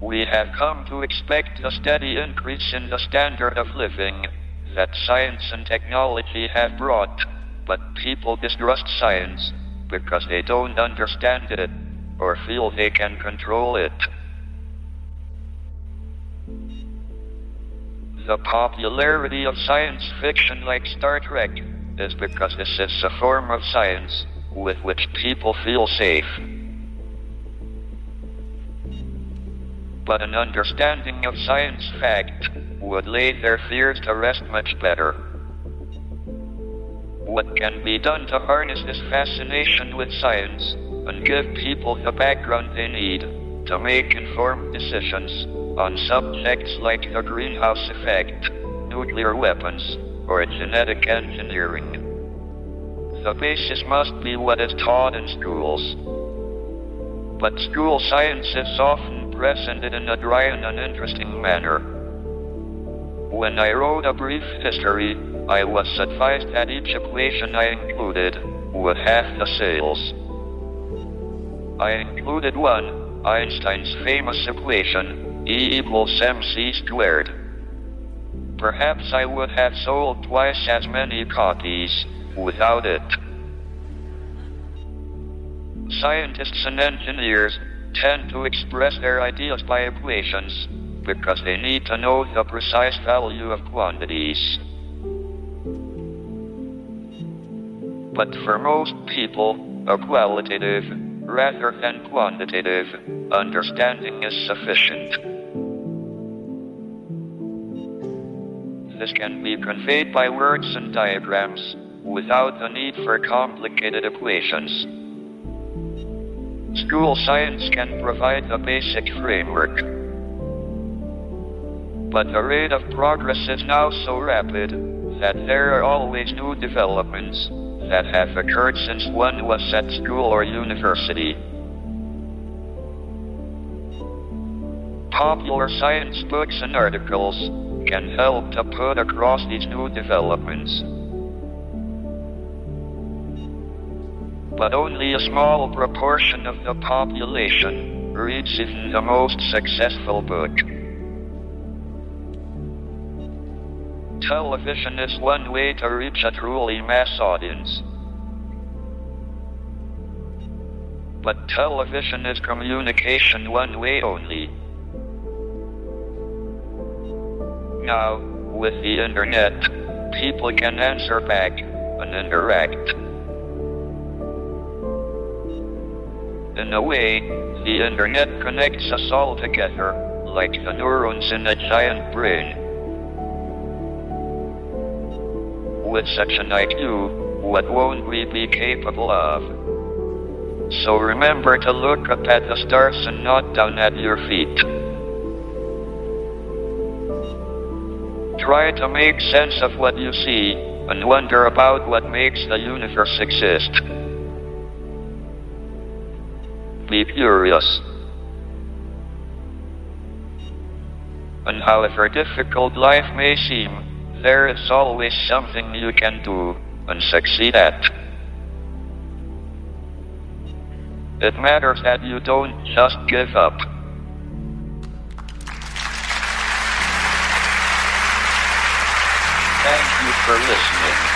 We have come to expect a steady increase in the standard of living that science and technology have brought, but people distrust science because they don't understand it or feel they can control it. The popularity of science fiction like Star Trek is because this is a form of science with which people feel safe. But an understanding of science fact would lay their fears to rest much better. What can be done to harness this fascination with science and give people the background they need to make informed decisions on subjects like the greenhouse effect, nuclear weapons, or genetic engineering? The basis must be what is taught in schools. But school science is often presented in a dry and uninteresting manner. When I wrote a brief history, I was advised that each equation I included would have the sales. I included one, Einstein's famous equation, E equals mc squared. Perhaps I would have sold twice as many copies without it. Scientists and engineers tend to express their ideas by equations because they need to know the precise value of quantities. But for most people, a qualitative, rather than quantitative, understanding is sufficient. This can be conveyed by words and diagrams without the need for complicated equations. School science can provide the basic framework. But the rate of progress is now so rapid that there are always new developments that have occurred since one was at school or university. Popular science books and articles can help to put across these new developments. But only a small proportion of the population reads even the most successful book. Television is one way to reach a truly mass audience. But television is communication one way only. Now, with the internet, people can answer back and interact. In a way, the internet connects us all together, like the neurons in a giant brain. With such an IQ, what won't we be capable of? So remember to look up at the stars and not down at your feet. Try to make sense of what you see and wonder about what makes the universe exist. Be curious. And however difficult life may seem, there is always something you can do and succeed at. It matters that you don't just give up. Thank you for listening.